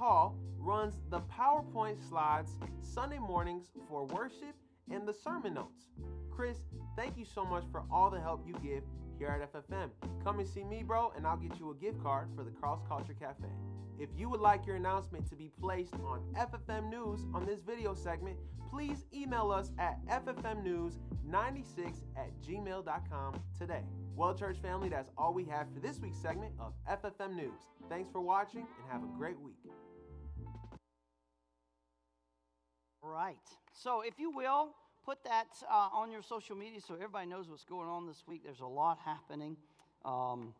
Hall runs the PowerPoint slides Sunday mornings for worship and the sermon notes. Chris, thank you so much for all the help you give here at FFM. Come and see me, bro, and I'll get you a gift card for the Cross Culture Cafe. If you would like your announcement to be placed on FFM News on this video segment, please email us at ffmnews96 at gmail.com today. Well, church family, that's all we have for this week's segment of FFM News. Thanks for watching and have a great week. Right. So, if you will, put that uh, on your social media so everybody knows what's going on this week. There's a lot happening. Um,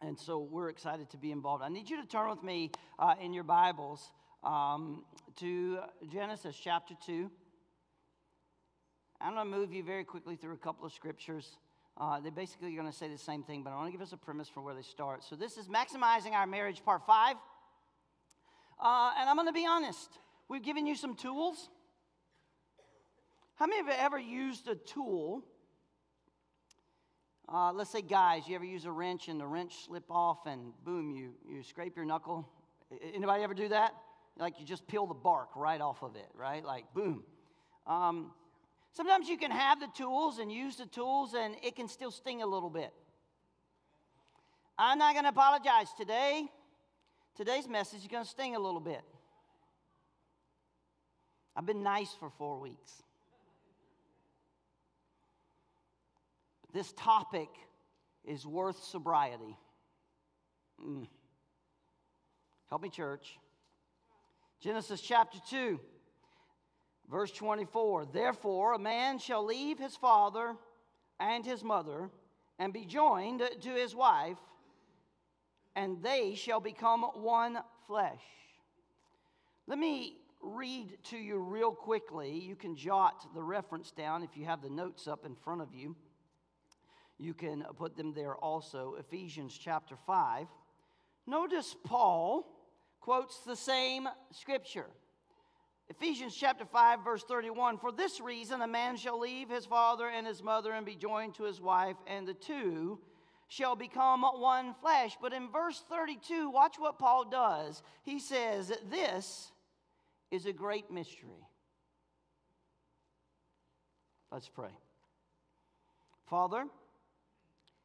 and so we're excited to be involved. I need you to turn with me uh, in your Bibles um, to Genesis chapter 2. I'm going to move you very quickly through a couple of scriptures. Uh, they're basically going to say the same thing, but I want to give us a premise for where they start. So, this is Maximizing Our Marriage, Part 5. Uh, and I'm going to be honest. We've given you some tools. How many of you ever used a tool? Uh, let's say, guys, you ever use a wrench and the wrench slip off and boom, you, you scrape your knuckle? Anybody ever do that? Like you just peel the bark right off of it, right? Like boom. Um, sometimes you can have the tools and use the tools and it can still sting a little bit. I'm not going to apologize today. Today's message is going to sting a little bit. I've been nice for four weeks. This topic is worth sobriety. Mm. Help me, church. Genesis chapter 2, verse 24. Therefore, a man shall leave his father and his mother and be joined to his wife, and they shall become one flesh. Let me read to you real quickly. You can jot the reference down if you have the notes up in front of you. You can put them there also. Ephesians chapter 5. Notice Paul quotes the same scripture. Ephesians chapter 5, verse 31 For this reason, a man shall leave his father and his mother and be joined to his wife, and the two shall become one flesh. But in verse 32, watch what Paul does. He says, This is a great mystery. Let's pray. Father,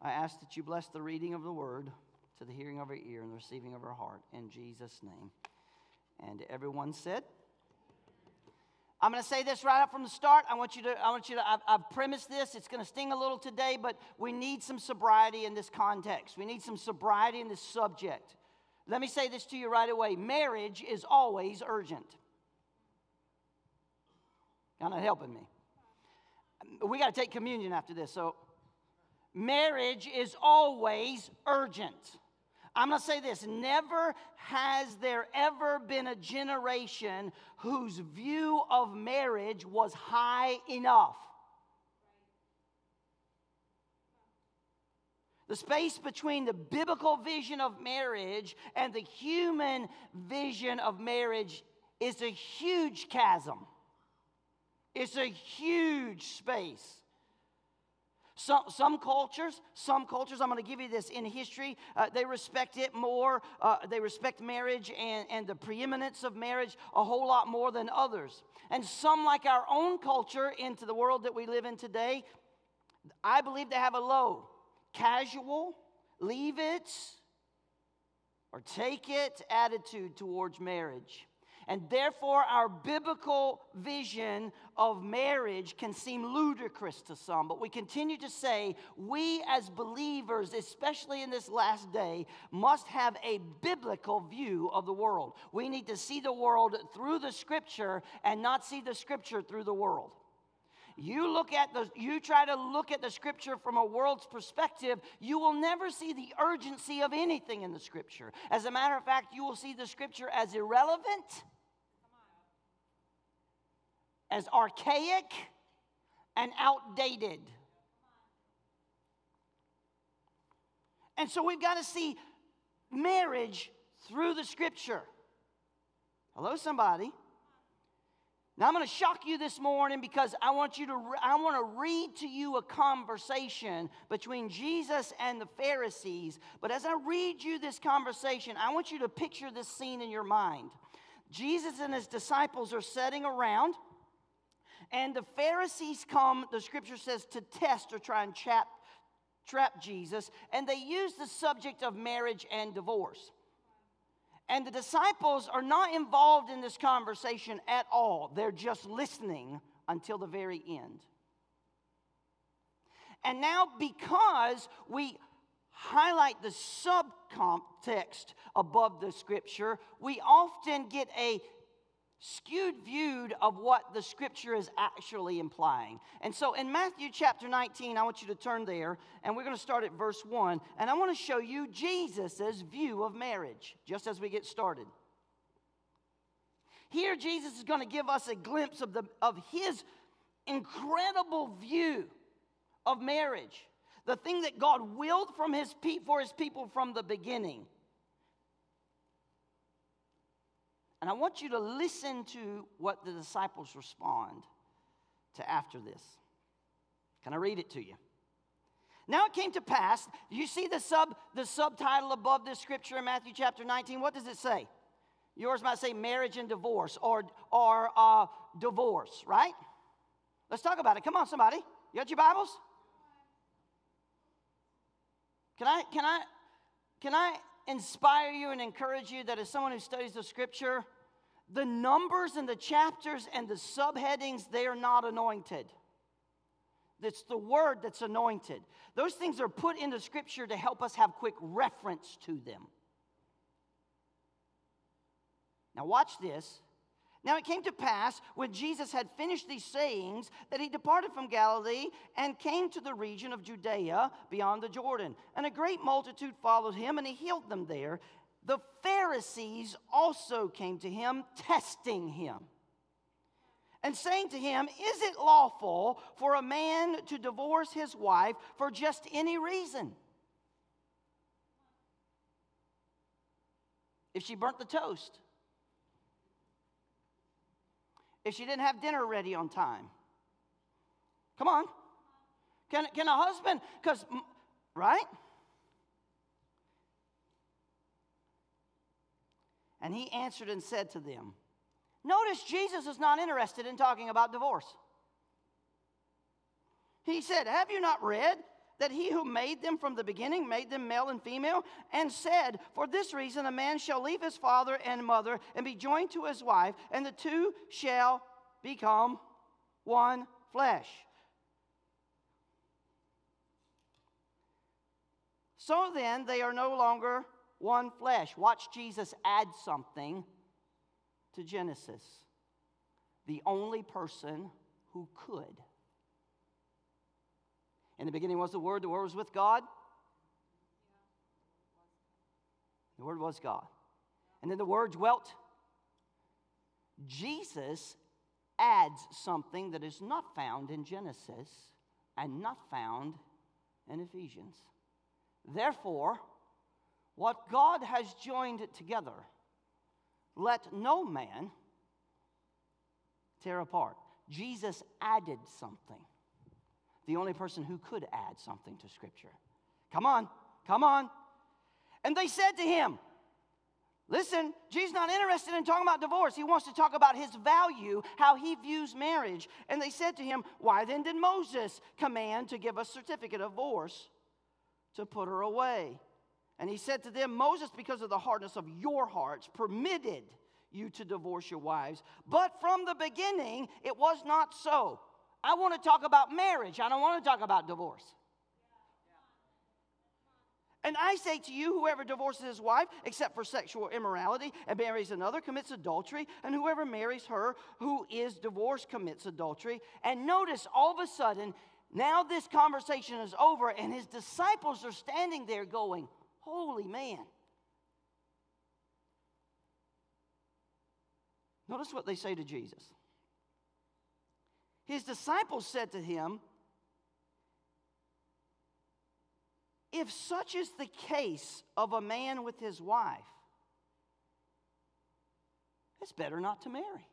I ask that you bless the reading of the word to the hearing of our ear and the receiving of our heart in Jesus' name. And everyone said, I'm going to say this right up from the start. I want you to, I want you to, I've, I've premised this. It's going to sting a little today, but we need some sobriety in this context. We need some sobriety in this subject. Let me say this to you right away marriage is always urgent. You're not helping me. We got to take communion after this. So, marriage is always urgent. I'm going to say this never has there ever been a generation whose view of marriage was high enough. The space between the biblical vision of marriage and the human vision of marriage is a huge chasm. It's a huge space. Some, some cultures, some cultures, I'm going to give you this in history, uh, they respect it more. Uh, they respect marriage and, and the preeminence of marriage a whole lot more than others. And some, like our own culture into the world that we live in today, I believe they have a low, casual, leave it or take it attitude towards marriage. And therefore, our biblical vision of marriage can seem ludicrous to some, but we continue to say we as believers, especially in this last day, must have a biblical view of the world. We need to see the world through the scripture and not see the scripture through the world. You look at the you try to look at the scripture from a world's perspective, you will never see the urgency of anything in the scripture. As a matter of fact, you will see the scripture as irrelevant as archaic and outdated. And so we've got to see marriage through the scripture. Hello, somebody. Now I'm going to shock you this morning because I want you to re- I want to read to you a conversation between Jesus and the Pharisees. But as I read you this conversation, I want you to picture this scene in your mind. Jesus and his disciples are sitting around and the Pharisees come, the scripture says, to test or try and trap, trap Jesus, and they use the subject of marriage and divorce. And the disciples are not involved in this conversation at all. They're just listening until the very end. And now, because we highlight the subcontext above the scripture, we often get a skewed view of what the scripture is actually implying. And so in Matthew chapter 19, I want you to turn there, and we're going to start at verse 1. And I want to show you Jesus' view of marriage, just as we get started. Here, Jesus is going to give us a glimpse of, the, of his incredible view of marriage, the thing that God willed from his pe- for his people from the beginning. And I want you to listen to what the disciples respond to after this. Can I read it to you? Now it came to pass, you see the sub the subtitle above this scripture in Matthew chapter 19? What does it say? Yours might say marriage and divorce or or uh, divorce, right? Let's talk about it. Come on, somebody. You got your Bibles? Can I can I can I inspire you and encourage you that as someone who studies the scripture, the numbers and the chapters and the subheadings, they are not anointed. It's the word that's anointed. Those things are put into scripture to help us have quick reference to them. Now, watch this. Now it came to pass when Jesus had finished these sayings that he departed from Galilee and came to the region of Judea beyond the Jordan. And a great multitude followed him, and he healed them there. The Pharisees also came to him, testing him, and saying to him, Is it lawful for a man to divorce his wife for just any reason? If she burnt the toast if she didn't have dinner ready on time? Come on. Can, can a husband, because, right? And he answered and said to them, Notice Jesus is not interested in talking about divorce. He said, Have you not read that he who made them from the beginning made them male and female, and said, For this reason a man shall leave his father and mother and be joined to his wife, and the two shall become one flesh. So then they are no longer one flesh. Watch Jesus add something to Genesis. The only person who could. In the beginning was the Word, the Word was with God. The Word was God. And then the Word dwelt. Jesus adds something that is not found in Genesis and not found in Ephesians. Therefore, what God has joined together, let no man tear apart. Jesus added something the only person who could add something to Scripture. Come on, come on. And they said to him, Listen, Jesus not interested in talking about divorce. He wants to talk about his value, how he views marriage. And they said to him, Why then did Moses command to give a certificate of divorce to put her away? And he said to them, Moses, because of the hardness of your hearts, permitted you to divorce your wives. But from the beginning, it was not so. I want to talk about marriage. I don't want to talk about divorce. And I say to you, whoever divorces his wife, except for sexual immorality, and marries another, commits adultery. And whoever marries her who is divorced commits adultery. And notice all of a sudden, now this conversation is over, and his disciples are standing there going, Holy man. Notice what they say to Jesus. His disciples said to him, If such is the case of a man with his wife, it's better not to marry.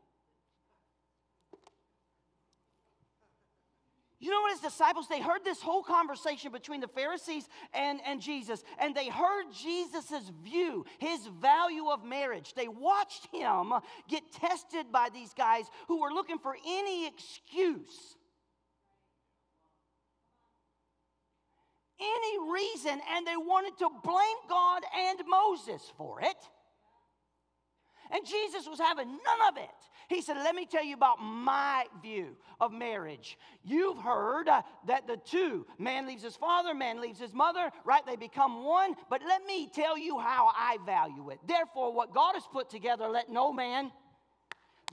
You know what his disciples, they heard this whole conversation between the Pharisees and, and Jesus, and they heard Jesus' view, his value of marriage. They watched him get tested by these guys who were looking for any excuse, any reason, and they wanted to blame God and Moses for it. And Jesus was having none of it. He said, Let me tell you about my view of marriage. You've heard uh, that the two, man leaves his father, man leaves his mother, right? They become one. But let me tell you how I value it. Therefore, what God has put together, let no man.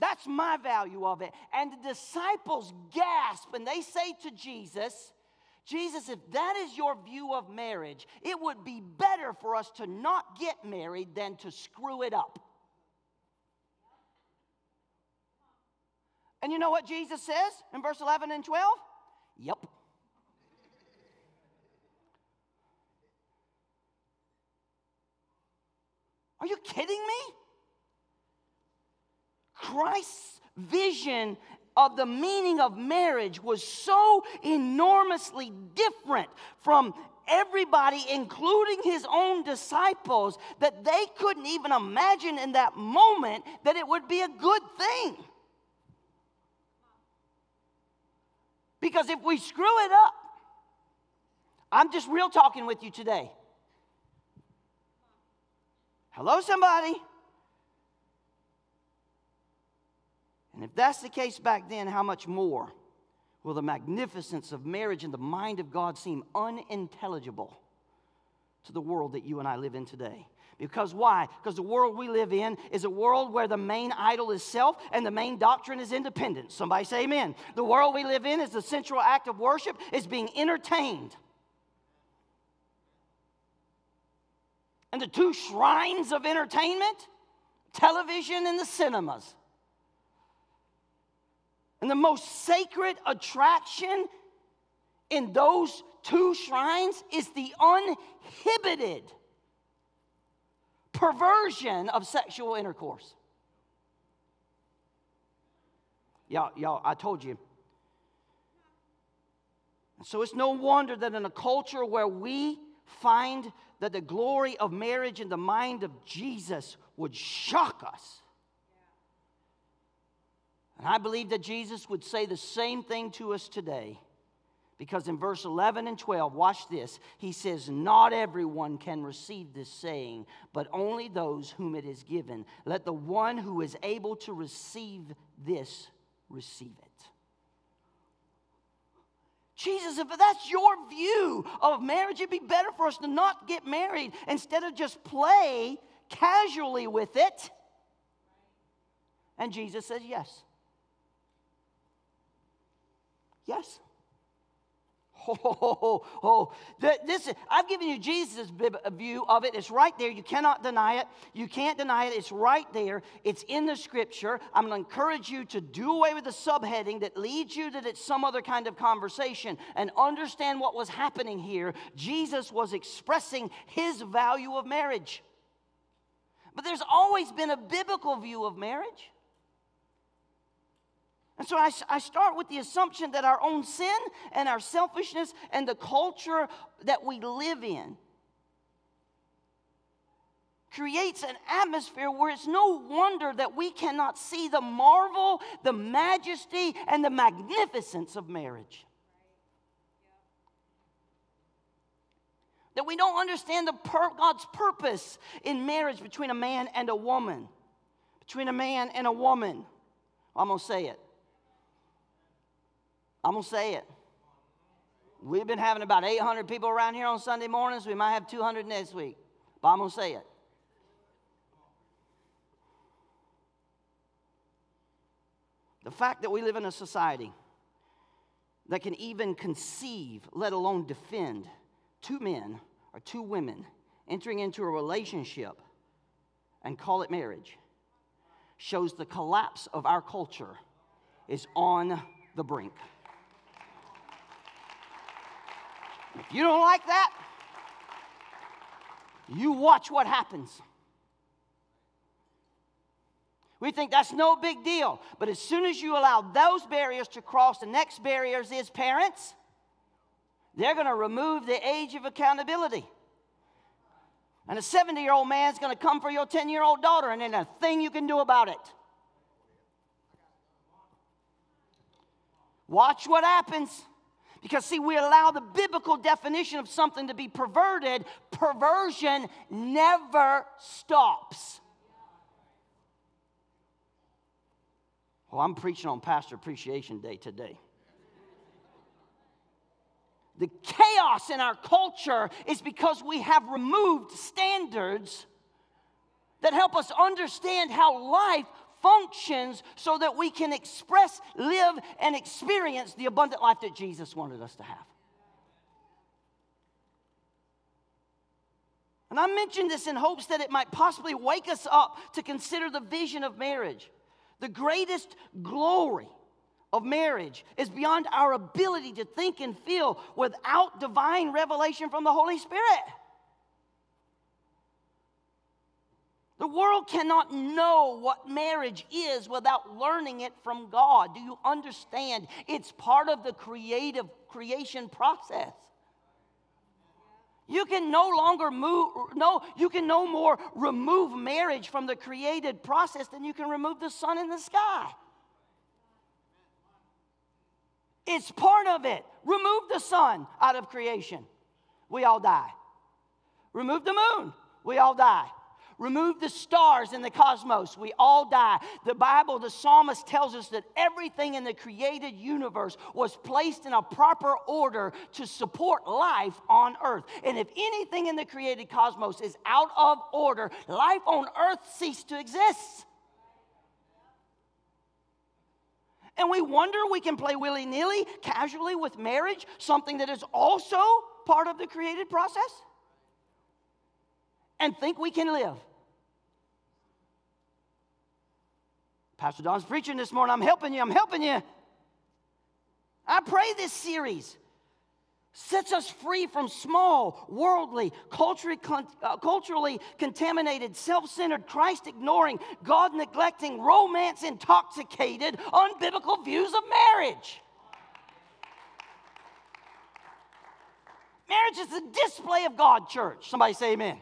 That's my value of it. And the disciples gasp and they say to Jesus, Jesus, if that is your view of marriage, it would be better for us to not get married than to screw it up. And you know what Jesus says in verse 11 and 12? Yep. Are you kidding me? Christ's vision of the meaning of marriage was so enormously different from everybody, including his own disciples, that they couldn't even imagine in that moment that it would be a good thing. Because if we screw it up, I'm just real talking with you today. Hello, somebody. And if that's the case back then, how much more will the magnificence of marriage in the mind of God seem unintelligible to the world that you and I live in today? Because why? Because the world we live in is a world where the main idol is self and the main doctrine is independence. Somebody say amen. The world we live in is the central act of worship is being entertained. And the two shrines of entertainment, television and the cinemas. And the most sacred attraction in those two shrines is the uninhibited perversion of sexual intercourse. Y'all, y'all, I told you. So it's no wonder that in a culture where we find that the glory of marriage in the mind of Jesus would shock us. And I believe that Jesus would say the same thing to us today. Because in verse 11 and 12, watch this. He says, Not everyone can receive this saying, but only those whom it is given. Let the one who is able to receive this receive it. Jesus, if that's your view of marriage, it'd be better for us to not get married instead of just play casually with it. And Jesus says, Yes. Yes. Oh, oh, oh, oh. This, I've given you Jesus' view of it. It's right there. You cannot deny it. You can't deny it. It's right there. It's in the scripture. I'm going to encourage you to do away with the subheading that leads you that it's some other kind of conversation and understand what was happening here. Jesus was expressing his value of marriage. But there's always been a biblical view of marriage. And so I, I start with the assumption that our own sin and our selfishness and the culture that we live in creates an atmosphere where it's no wonder that we cannot see the marvel, the majesty, and the magnificence of marriage. That we don't understand the per- God's purpose in marriage between a man and a woman. Between a man and a woman. I'm going to say it. I'm going to say it. We've been having about 800 people around here on Sunday mornings. We might have 200 next week, but I'm going to say it. The fact that we live in a society that can even conceive, let alone defend, two men or two women entering into a relationship and call it marriage shows the collapse of our culture is on the brink. If you don't like that, you watch what happens. We think that's no big deal. But as soon as you allow those barriers to cross, the next barriers is parents. They're going to remove the age of accountability. And a 70 year old man's going to come for your 10 year old daughter, and there's a thing you can do about it. Watch what happens. Because, see, we allow the biblical definition of something to be perverted. Perversion never stops. Well, I'm preaching on Pastor Appreciation Day today. The chaos in our culture is because we have removed standards that help us understand how life functions so that we can express, live, and experience the abundant life that Jesus wanted us to have. And I mention this in hopes that it might possibly wake us up to consider the vision of marriage. The greatest glory of marriage is beyond our ability to think and feel without divine revelation from the Holy Spirit. The world cannot know what marriage is without learning it from God. Do you understand? It's part of the creative creation process. You can no longer move, no, you can no more remove marriage from the created process than you can remove the sun in the sky. It's part of it. Remove the sun out of creation, we all die. Remove the moon, we all die. Remove the stars in the cosmos, we all die. The Bible, the psalmist tells us that everything in the created universe was placed in a proper order to support life on earth. And if anything in the created cosmos is out of order, life on earth ceased to exist. And we wonder we can play willy nilly, casually with marriage, something that is also part of the created process and think we can live. Pastor Don's preaching this morning. I'm helping you. I'm helping you. I pray this series sets us free from small, worldly, culturally, uh, contaminated, self centered, Christ ignoring, God neglecting, romance intoxicated, unbiblical views of marriage. Marriage is the display of God, church. Somebody say amen.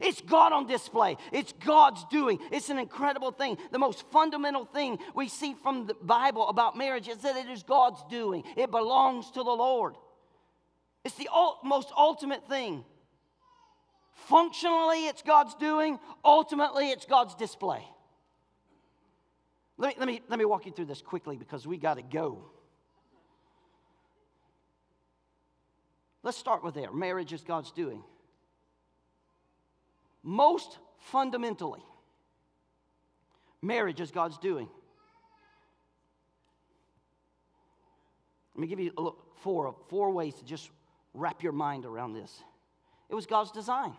It's God on display. It's God's doing. It's an incredible thing. The most fundamental thing we see from the Bible about marriage is that it is God's doing, it belongs to the Lord. It's the most ultimate thing. Functionally, it's God's doing, ultimately, it's God's display. Let me, let me, let me walk you through this quickly because we got to go. Let's start with there. Marriage is God's doing most fundamentally, marriage is God's doing. Let me give you look, four, four ways to just wrap your mind around this. It was God's design.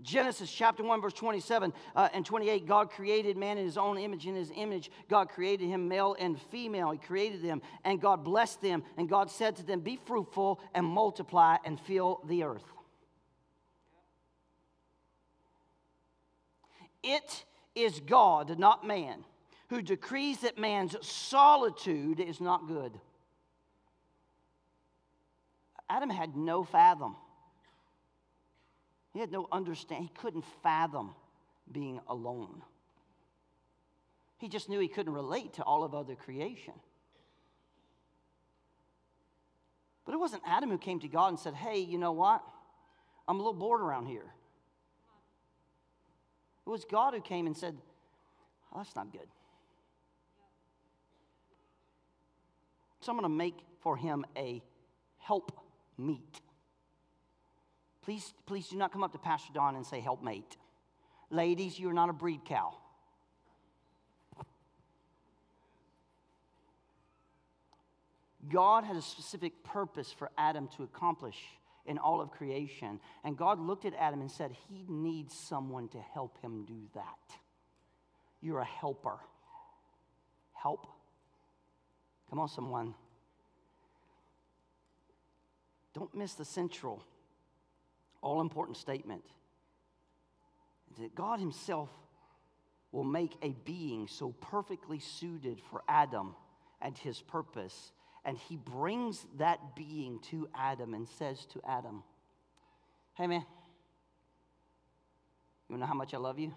Genesis chapter 1, verse 27 uh, and 28 God created man in his own image. In his image, God created him male and female. He created them, and God blessed them. And God said to them, Be fruitful and multiply and fill the earth. It is God, not man, who decrees that man's solitude is not good. Adam had no fathom. He had no understanding. He couldn't fathom being alone. He just knew he couldn't relate to all of other creation. But it wasn't Adam who came to God and said, Hey, you know what? I'm a little bored around here. It was God who came and said, oh, That's not good. So I'm going to make for him a help meet. Please, please do not come up to Pastor Don and say help helpmate. Ladies, you're not a breed cow. God had a specific purpose for Adam to accomplish in all of creation. And God looked at Adam and said, He needs someone to help him do that. You're a helper. Help. Come on, someone. Don't miss the central, all important statement that God Himself will make a being so perfectly suited for Adam and his purpose. And he brings that being to Adam and says to Adam, Hey, man, you know how much I love you?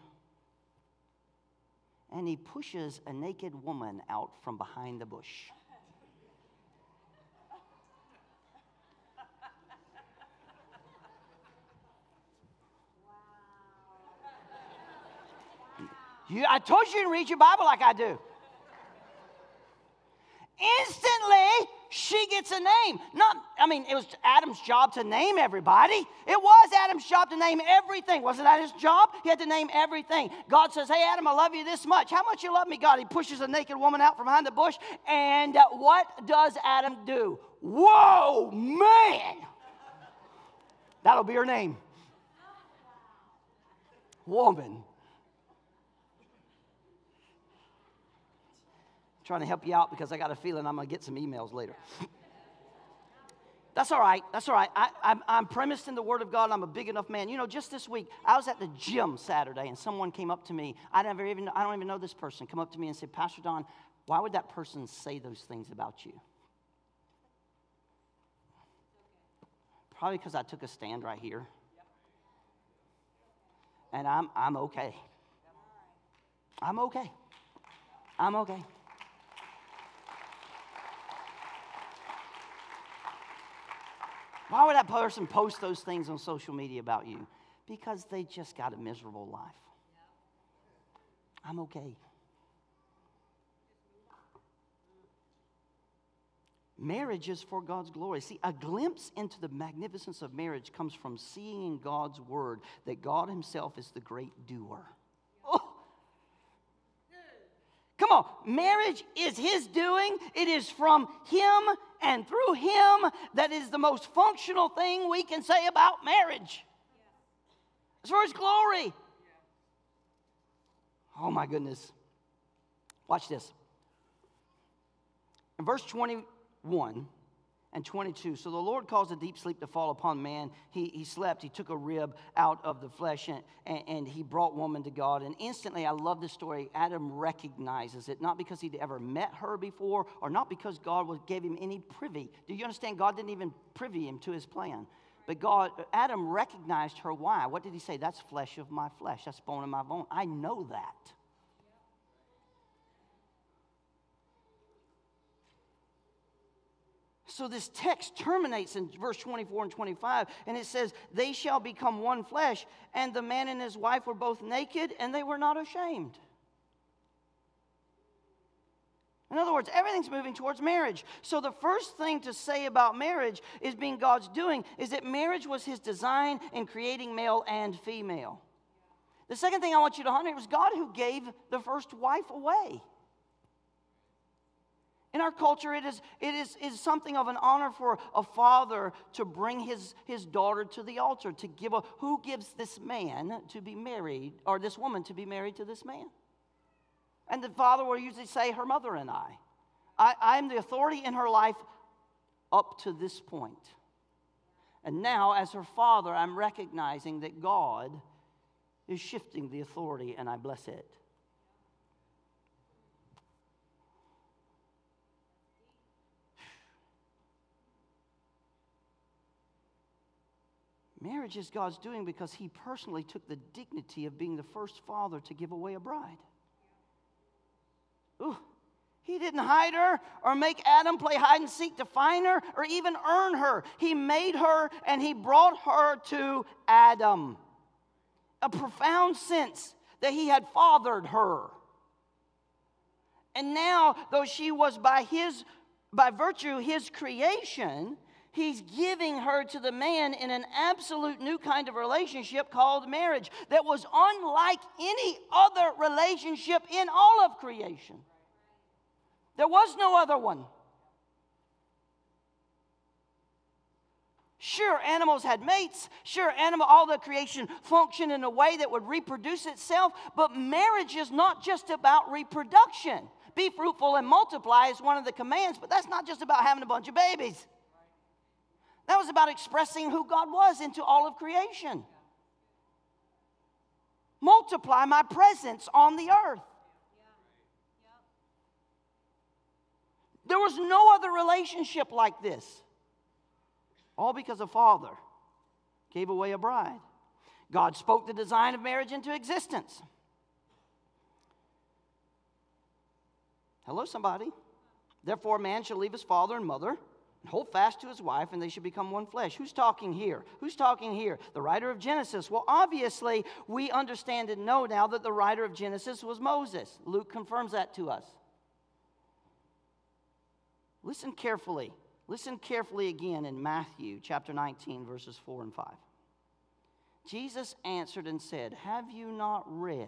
And he pushes a naked woman out from behind the bush. You, I told you to read your Bible like I do. Instantly, she gets a name. Not, I mean, it was Adam's job to name everybody. It was Adam's job to name everything. Wasn't that his job? He had to name everything. God says, Hey, Adam, I love you this much. How much you love me, God? He pushes a naked woman out from behind the bush. And what does Adam do? Whoa, man! That'll be her name. Woman. Trying to help you out because I got a feeling I'm going to get some emails later. That's all right. That's all right. I, I'm, I'm premised in the Word of God. I'm a big enough man. You know, just this week, I was at the gym Saturday, and someone came up to me. I never even, I don't even know this person. Come up to me and said, Pastor Don, why would that person say those things about you? Probably because I took a stand right here. And I'm, I'm okay. I'm okay. I'm okay. Why would that person post those things on social media about you? Because they just got a miserable life. I'm okay. Marriage is for God's glory. See, a glimpse into the magnificence of marriage comes from seeing in God's word that God Himself is the great doer. Oh. Come on, marriage is His doing, it is from Him and through him that is the most functional thing we can say about marriage. It's for his glory. Oh my goodness. Watch this. In verse 21, and 22. So the Lord caused a deep sleep to fall upon man. He, he slept, he took a rib out of the flesh, and, and, and, he brought woman to God. And instantly, I love this story. Adam recognizes it, not because he'd ever met her before, or not because God gave him any privy. Do you understand? God didn't even privy him to his plan. But God, Adam recognized her. Why? What did he say? That's flesh of my flesh, that's bone of my bone. I know that. So this text terminates in verse 24 and 25, and it says, They shall become one flesh, and the man and his wife were both naked, and they were not ashamed. In other words, everything's moving towards marriage. So the first thing to say about marriage is being God's doing is that marriage was his design in creating male and female. The second thing I want you to understand was God who gave the first wife away. In our culture, it is, it is, is something of an honor for a father to bring his, his daughter to the altar, to give a, who gives this man to be married, or this woman to be married to this man? And the father will usually say, her mother and I. I I'm the authority in her life up to this point. And now, as her father, I'm recognizing that God is shifting the authority, and I bless it. Marriage is God's doing because He personally took the dignity of being the first father to give away a bride. Ooh, he didn't hide her or make Adam play hide and seek to find her or even earn her. He made her and He brought her to Adam. A profound sense that He had fathered her. And now, though she was by His by virtue His creation, He's giving her to the man in an absolute new kind of relationship called marriage that was unlike any other relationship in all of creation. There was no other one. Sure, animals had mates. Sure, animal, all the creation functioned in a way that would reproduce itself. But marriage is not just about reproduction. Be fruitful and multiply is one of the commands, but that's not just about having a bunch of babies. That was about expressing who God was into all of creation. multiply my presence on the earth. There was no other relationship like this. All because a father gave away a bride. God spoke the design of marriage into existence. Hello, somebody. Therefore, man shall leave his father and mother hold fast to his wife, and they should become one flesh. Who's talking here? Who's talking here? The writer of Genesis. Well, obviously, we understand and know now that the writer of Genesis was Moses. Luke confirms that to us. Listen carefully. Listen carefully again in Matthew chapter 19, verses 4 and 5. Jesus answered and said, Have you not read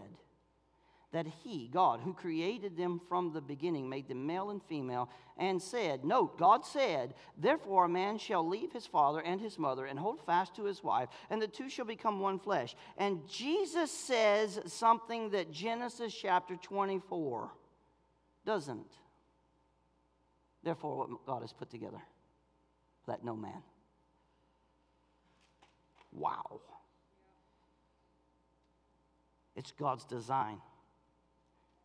that He, God, who created them from the beginning, made them male and female, and said, Note, God said, Therefore a man shall leave his father and his mother and hold fast to his wife, and the two shall become one flesh. And Jesus says something that Genesis chapter 24 doesn't. Therefore, what God has put together, let no man. Wow. It's God's design.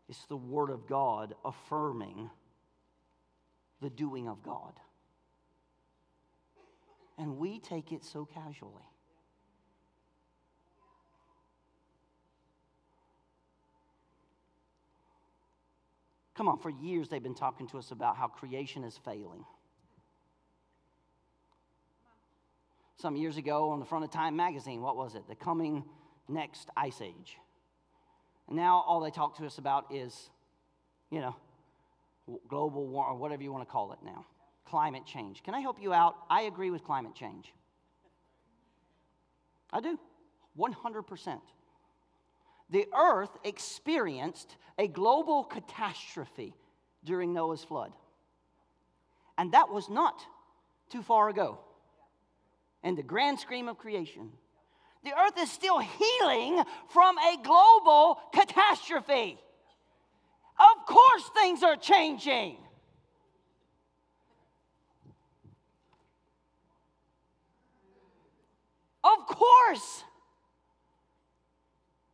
It's the Word of God affirming the doing of God. And we take it so casually. Come on, for years they've been talking to us about how creation is failing. Some years ago on the front of Time magazine, what was it? The coming next ice age. And now all they talk to us about is, you know, global war or whatever you want to call it now. Climate change. Can I help you out? I agree with climate change. I do. 100% the earth experienced a global catastrophe during Noah's flood. And that was not too far ago in the grand scheme of creation. The earth is still healing from a global catastrophe. Of course, things are changing. Of course.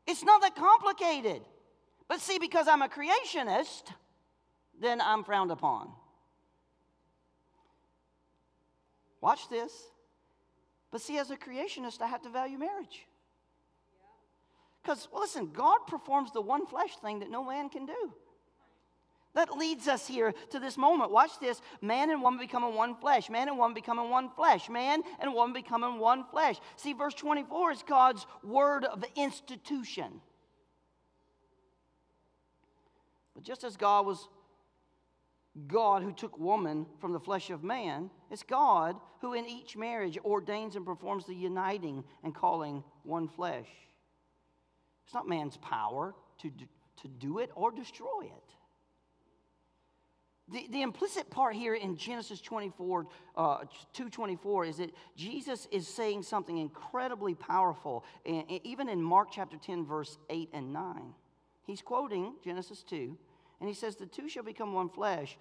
It's not that complicated. But see, because I'm a creationist, then I'm frowned upon. Watch this. But see, as a creationist, I have to value marriage. Because, well, listen, God performs the one flesh thing that no man can do. That leads us here to this moment. Watch this. Man and woman becoming one flesh. Man and woman becoming one flesh. Man and woman becoming one flesh. See, verse 24 is God's word of institution. But just as God was God who took woman from the flesh of man, it's God who in each marriage ordains and performs the uniting and calling one flesh. It's not man's power to, to do it or destroy it. The, the implicit part here in Genesis 24, uh, 224 is that Jesus is saying something incredibly powerful, and, even in Mark chapter 10, verse 8 and 9. He's quoting Genesis 2, and he says, The two shall become one flesh,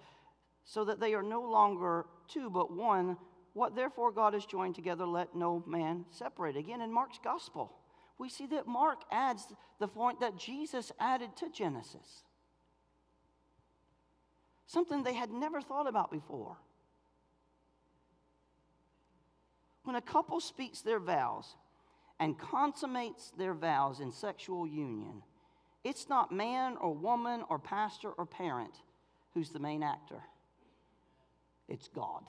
so that they are no longer two, but one. What therefore God has joined together, let no man separate. Again, in Mark's gospel, we see that Mark adds the point that Jesus added to Genesis something they had never thought about before. When a couple speaks their vows and consummates their vows in sexual union, it's not man or woman or pastor or parent who's the main actor, it's God.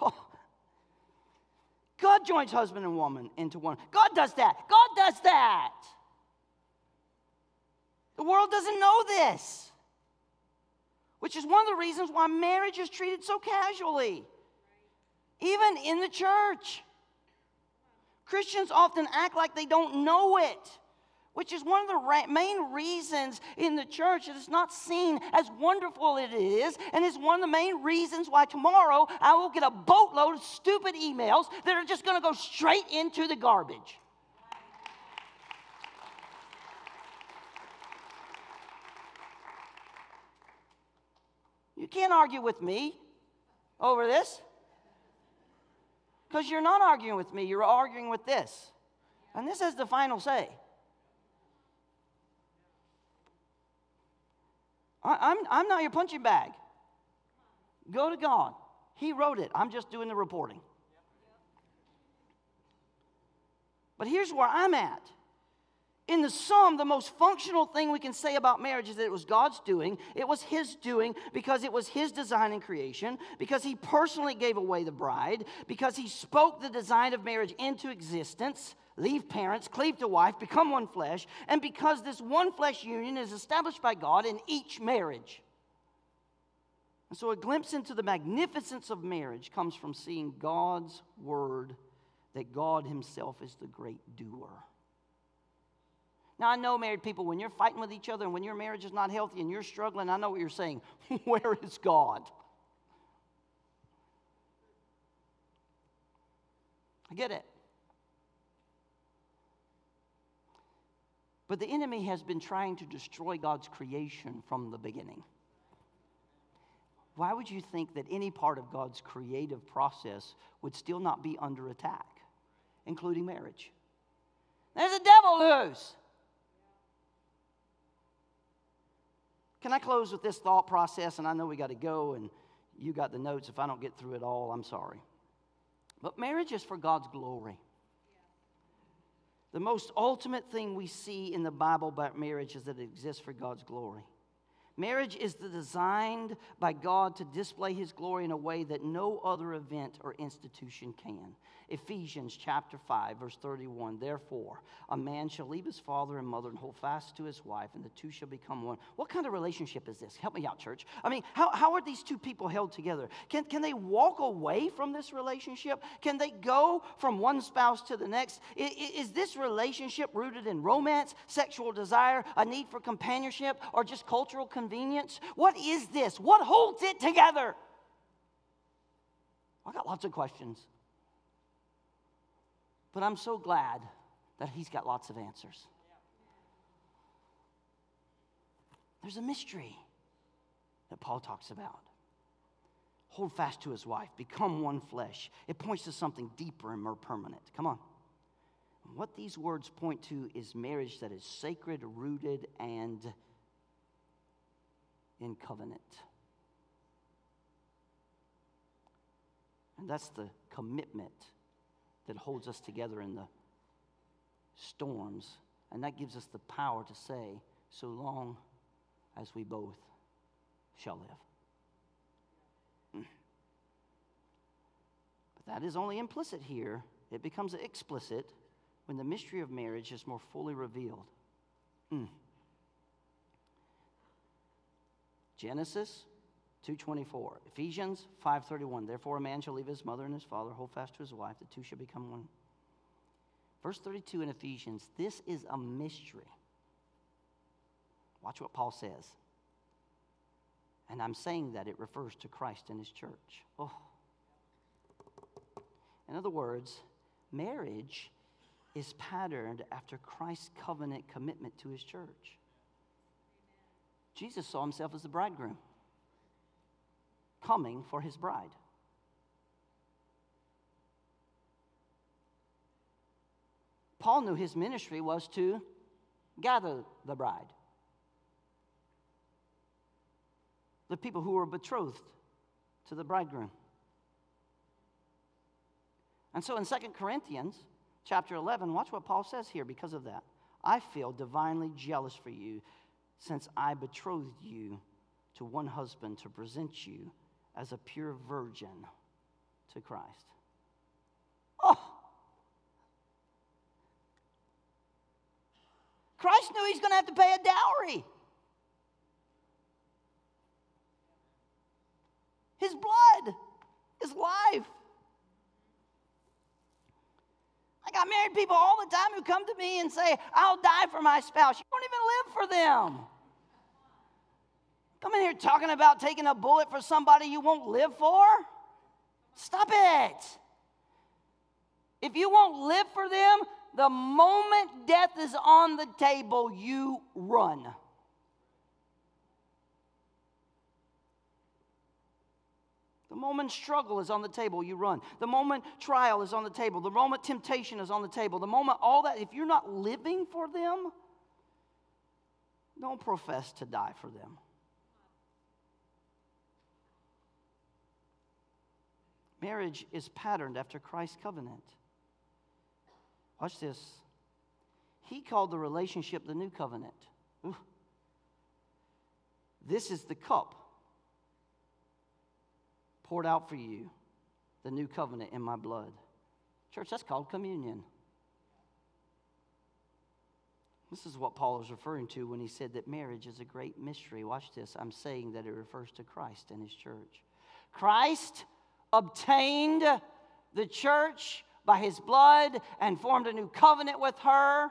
Oh. God joins husband and woman into one. God does that. God does that. The world doesn't know this, which is one of the reasons why marriage is treated so casually, even in the church. Christians often act like they don't know it, which is one of the main reasons in the church that it's not seen as wonderful as it is, and is one of the main reasons why tomorrow I will get a boatload of stupid emails that are just going to go straight into the garbage. You can't argue with me over this. Because you're not arguing with me, you're arguing with this. And this has the final say. I, am I'm not your punching bag. Go to God. He wrote it. I'm just doing the reporting. But here's where I'm at. In the sum, the most functional thing we can say about marriage is that it was God's doing. It was His doing because it was His design and creation, because He personally gave away the bride, because He spoke the design of marriage into existence leave parents, cleave to wife, become one flesh, and because this one flesh union is established by God in each marriage. And so, a glimpse into the magnificence of marriage comes from seeing God's word that God Himself is the great doer. Now, I know married people, when you're fighting with each other and when your marriage is not healthy and you're struggling, I know what you're saying. Where is God? I get it. But the enemy has been trying to destroy God's creation from the beginning. Why would you think that any part of God's creative process would still not be under attack, including marriage? There's a devil loose. Can I close with this thought process? And I know we got to go, and you got the notes. If I don't get through it all, I'm sorry. But marriage is for God's glory. The most ultimate thing we see in the Bible about marriage is that it exists for God's glory. Marriage is designed by God to display his glory in a way that no other event or institution can. Ephesians chapter 5, verse 31. Therefore, a man shall leave his father and mother and hold fast to his wife, and the two shall become one. What kind of relationship is this? Help me out, church. I mean, how, how are these two people held together? Can, can they walk away from this relationship? Can they go from one spouse to the next? Is, is this relationship rooted in romance, sexual desire, a need for companionship, or just cultural What is this? What holds it together? I got lots of questions. But I'm so glad that he's got lots of answers. There's a mystery that Paul talks about. Hold fast to his wife, become one flesh. It points to something deeper and more permanent. Come on. What these words point to is marriage that is sacred, rooted, and in covenant. And that's the commitment that holds us together in the storms. And that gives us the power to say, so long as we both shall live. But that is only implicit here. It becomes explicit when the mystery of marriage is more fully revealed. Mm. Genesis 2.24. Ephesians 5.31. Therefore a man shall leave his mother and his father, hold fast to his wife, the two shall become one. Verse 32 in Ephesians, this is a mystery. Watch what Paul says. And I'm saying that it refers to Christ and his church. Oh. In other words, marriage is patterned after Christ's covenant commitment to his church. Jesus saw himself as the bridegroom coming for his bride. Paul knew his ministry was to gather the bride, the people who were betrothed to the bridegroom. And so in 2 Corinthians chapter 11, watch what Paul says here because of that. I feel divinely jealous for you since I betrothed you to one husband to present you as a pure virgin to Christ. Oh! Christ knew he's going to have to pay a dowry. His blood, his life. I got married people all the time who come to me and say, I'll die for my spouse. You don't even live for them. Come in here talking about taking a bullet for somebody you won't live for? Stop it. If you won't live for them, the moment death is on the table, you run. The moment struggle is on the table, you run. The moment trial is on the table. The moment temptation is on the table. The moment all that, if you're not living for them, don't profess to die for them. Marriage is patterned after Christ's covenant. Watch this. He called the relationship the new covenant. Ooh. This is the cup poured out for you, the new covenant in my blood. Church, that's called communion. This is what Paul is referring to when he said that marriage is a great mystery. Watch this. I'm saying that it refers to Christ and his church. Christ obtained the church by his blood and formed a new covenant with her.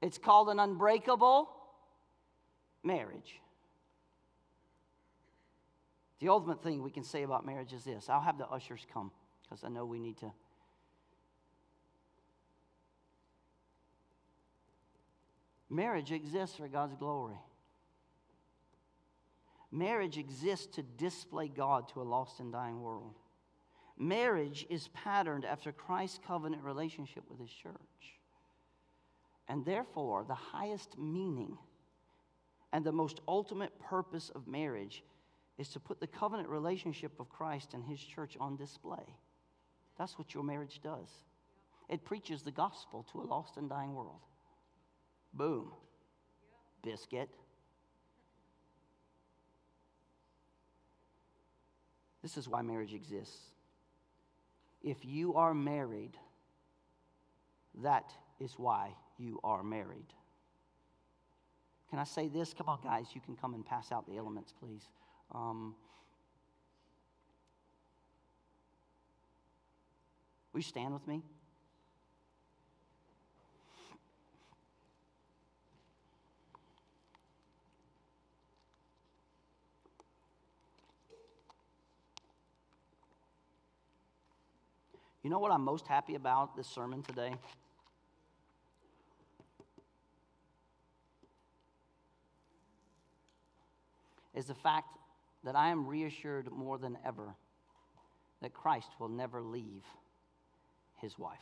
It's called an unbreakable marriage. The ultimate thing we can say about marriage is this I'll have the ushers come because I know we need to. Marriage exists for God's glory. Marriage exists to display God to a lost and dying world. Marriage is patterned after Christ's covenant relationship with his church. And therefore, the highest meaning and the most ultimate purpose of marriage is to put the covenant relationship of Christ and his church on display. That's what your marriage does. It preaches the gospel to a lost and dying world. Boom. Biscuit. This is why marriage exists. If you are married, that is why you are married. Can I say this? Come on, guys, you can come and pass out the elements, please. Um, will you stand with me? You know what I'm most happy about this sermon today? Is the fact that I am reassured more than ever that Christ will never leave his wife.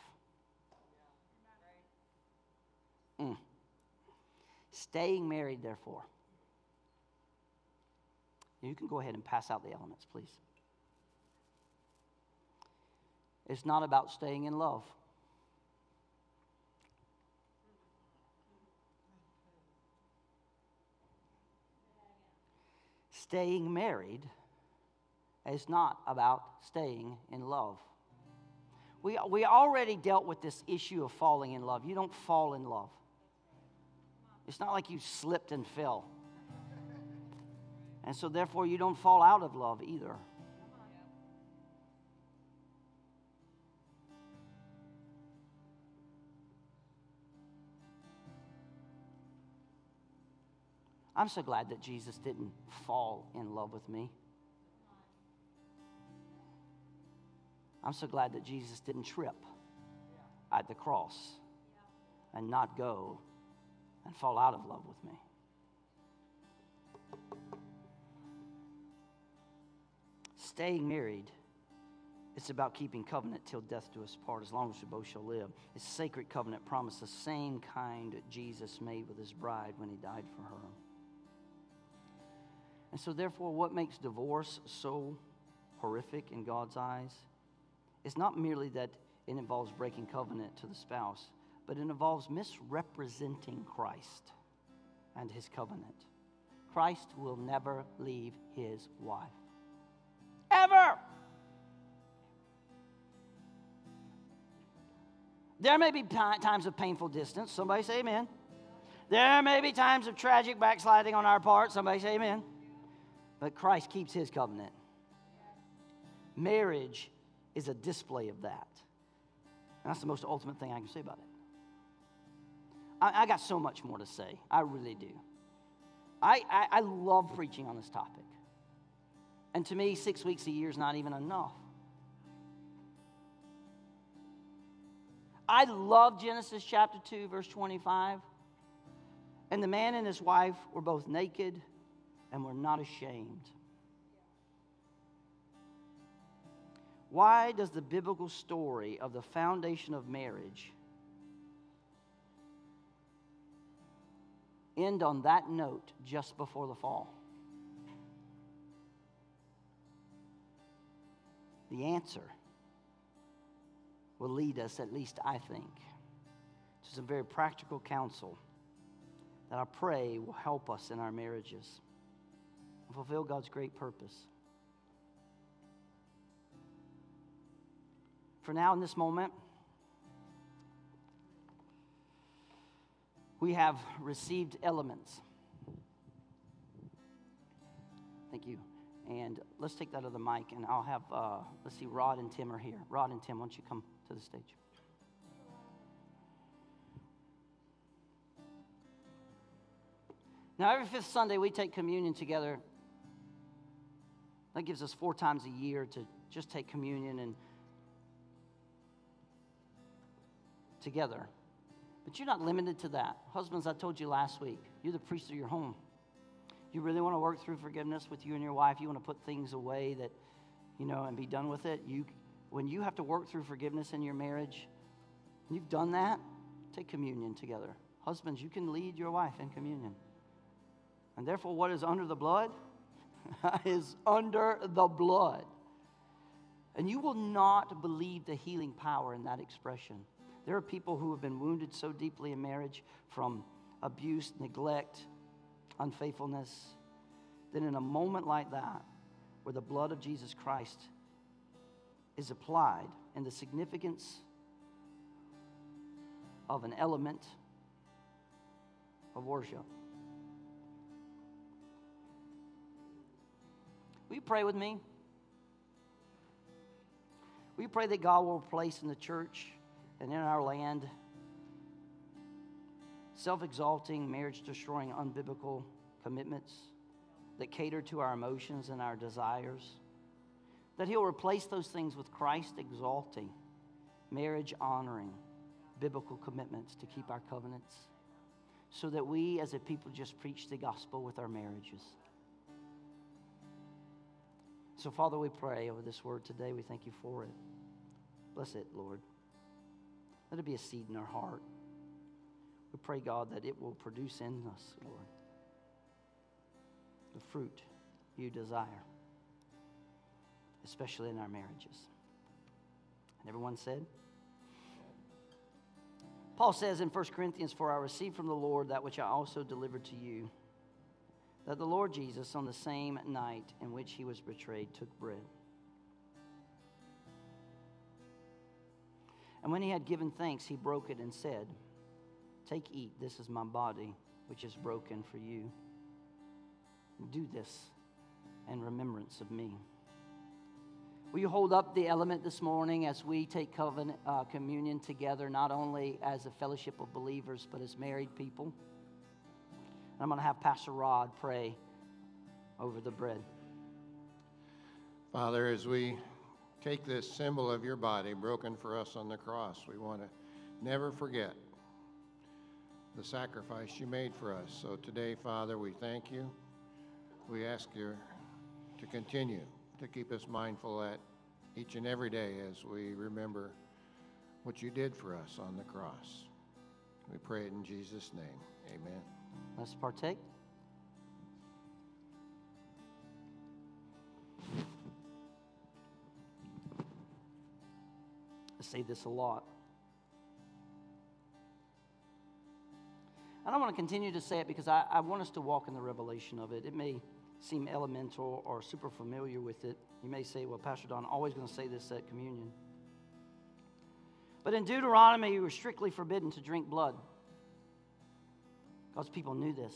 Mm. Staying married, therefore. You can go ahead and pass out the elements, please. It's not about staying in love. Staying married is not about staying in love. We, we already dealt with this issue of falling in love. You don't fall in love, it's not like you slipped and fell. And so, therefore, you don't fall out of love either. I'm so glad that Jesus didn't fall in love with me. I'm so glad that Jesus didn't trip at the cross and not go and fall out of love with me. Staying married, it's about keeping covenant till death do us part, as long as we both shall live. It's sacred covenant promise, the same kind Jesus made with his bride when he died for her. And so, therefore, what makes divorce so horrific in God's eyes is not merely that it involves breaking covenant to the spouse, but it involves misrepresenting Christ and his covenant. Christ will never leave his wife. Ever! There may be times of painful distance. Somebody say amen. There may be times of tragic backsliding on our part. Somebody say amen. But Christ keeps his covenant. Marriage is a display of that. And that's the most ultimate thing I can say about it. I, I got so much more to say. I really do. I, I, I love preaching on this topic. And to me, six weeks a year is not even enough. I love Genesis chapter 2, verse 25. And the man and his wife were both naked and we're not ashamed. Why does the biblical story of the foundation of marriage end on that note just before the fall? The answer will lead us, at least I think, to some very practical counsel that I pray will help us in our marriages and fulfill God's great purpose. For now, in this moment, we have received elements. Thank you. And let's take that other mic, and I'll have, uh, let's see, Rod and Tim are here. Rod and Tim, why don't you come to the stage? Now, every fifth Sunday, we take communion together. That gives us four times a year to just take communion and together. But you're not limited to that. Husbands, I told you last week, you're the priest of your home. You really want to work through forgiveness with you and your wife, you want to put things away that, you know, and be done with it. You, when you have to work through forgiveness in your marriage, you've done that, take communion together. Husbands, you can lead your wife in communion. And therefore, what is under the blood is under the blood. And you will not believe the healing power in that expression. There are people who have been wounded so deeply in marriage from abuse, neglect, unfaithfulness, that in a moment like that, where the blood of Jesus Christ is applied and the significance of an element of worship Will you pray with me? You pray that God will place in the church and in our land self exalting, marriage destroying, unbiblical commitments that cater to our emotions and our desires? That He'll replace those things with Christ exalting, marriage honoring, biblical commitments to keep our covenants so that we as a people just preach the gospel with our marriages. So, Father, we pray over this word today. We thank you for it. Bless it, Lord. Let it be a seed in our heart. We pray, God, that it will produce in us, Lord, the fruit you desire, especially in our marriages. And everyone said, Paul says in 1 Corinthians, For I received from the Lord that which I also delivered to you that the Lord Jesus, on the same night in which he was betrayed, took bread. And when he had given thanks, he broke it and said, Take, eat, this is my body, which is broken for you. Do this in remembrance of me. Will you hold up the element this morning as we take covenant, uh, communion together, not only as a fellowship of believers, but as married people? I'm going to have Pastor Rod pray over the bread. Father, as we take this symbol of your body broken for us on the cross, we want to never forget the sacrifice you made for us. So today, Father, we thank you. We ask you to continue to keep us mindful at each and every day as we remember what you did for us on the cross. We pray it in Jesus' name. Amen. Let's partake. I say this a lot. I don't want to continue to say it because I, I want us to walk in the revelation of it. It may seem elemental or super familiar with it. You may say, well, Pastor Don, always going to say this at communion. But in Deuteronomy, you were strictly forbidden to drink blood. God's people knew this.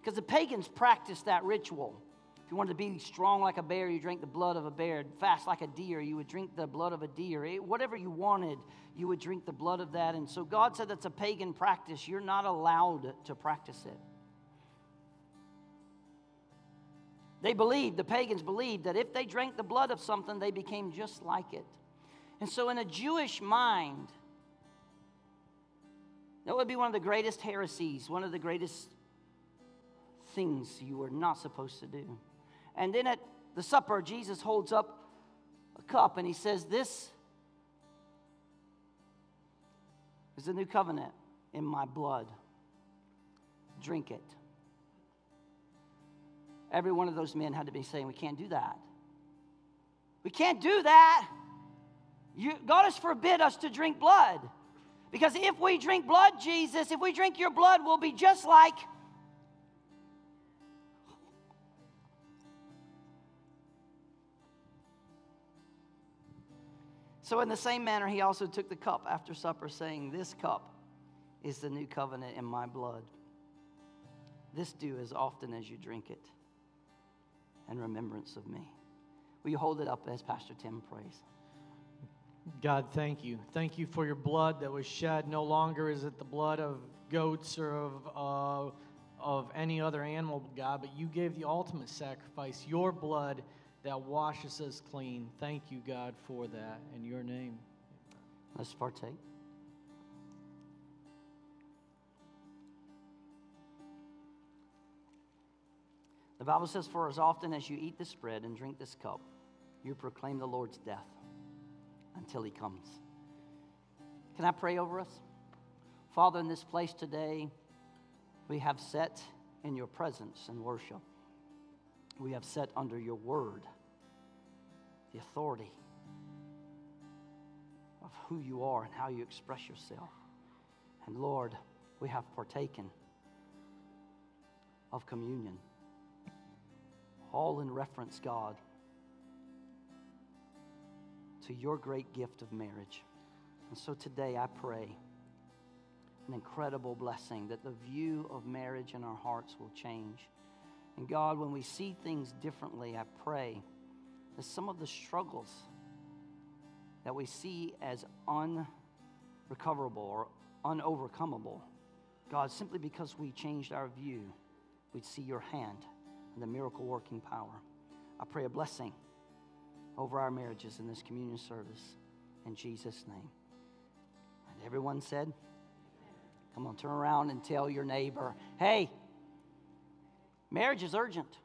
Because the pagans practiced that ritual. If you wanted to be strong like a bear, you drank the blood of a bear. Fast like a deer, you would drink the blood of a deer. It, whatever you wanted, you would drink the blood of that. And so God said that's a pagan practice. You're not allowed to practice it. They believed, the pagans believed, that if they drank the blood of something, they became just like it. And so, in a Jewish mind, that would be one of the greatest heresies, one of the greatest things you were not supposed to do. And then at the supper, Jesus holds up a cup and he says, This is the new covenant in my blood. Drink it. Every one of those men had to be saying, We can't do that. We can't do that. You, God has forbid us to drink blood. Because if we drink blood, Jesus, if we drink your blood, we'll be just like. So, in the same manner, he also took the cup after supper, saying, This cup is the new covenant in my blood. This do as often as you drink it in remembrance of me. Will you hold it up as Pastor Tim prays? God, thank you. Thank you for your blood that was shed. No longer is it the blood of goats or of, uh, of any other animal, God, but you gave the ultimate sacrifice, your blood that washes us clean. Thank you, God, for that in your name. Let's partake. The Bible says, For as often as you eat this bread and drink this cup, you proclaim the Lord's death until he comes. Can I pray over us? Father, in this place today, we have set in your presence and worship. We have set under your word the authority of who you are and how you express yourself. And Lord, we have partaken of communion, all in reference, God, to your great gift of marriage. And so today I pray an incredible blessing that the view of marriage in our hearts will change. And God, when we see things differently, I pray that some of the struggles that we see as unrecoverable or unovercomable, God, simply because we changed our view, we'd see your hand and the miracle working power. I pray a blessing over our marriages in this communion service in Jesus' name. And everyone said, Come on, turn around and tell your neighbor, hey, marriage is urgent.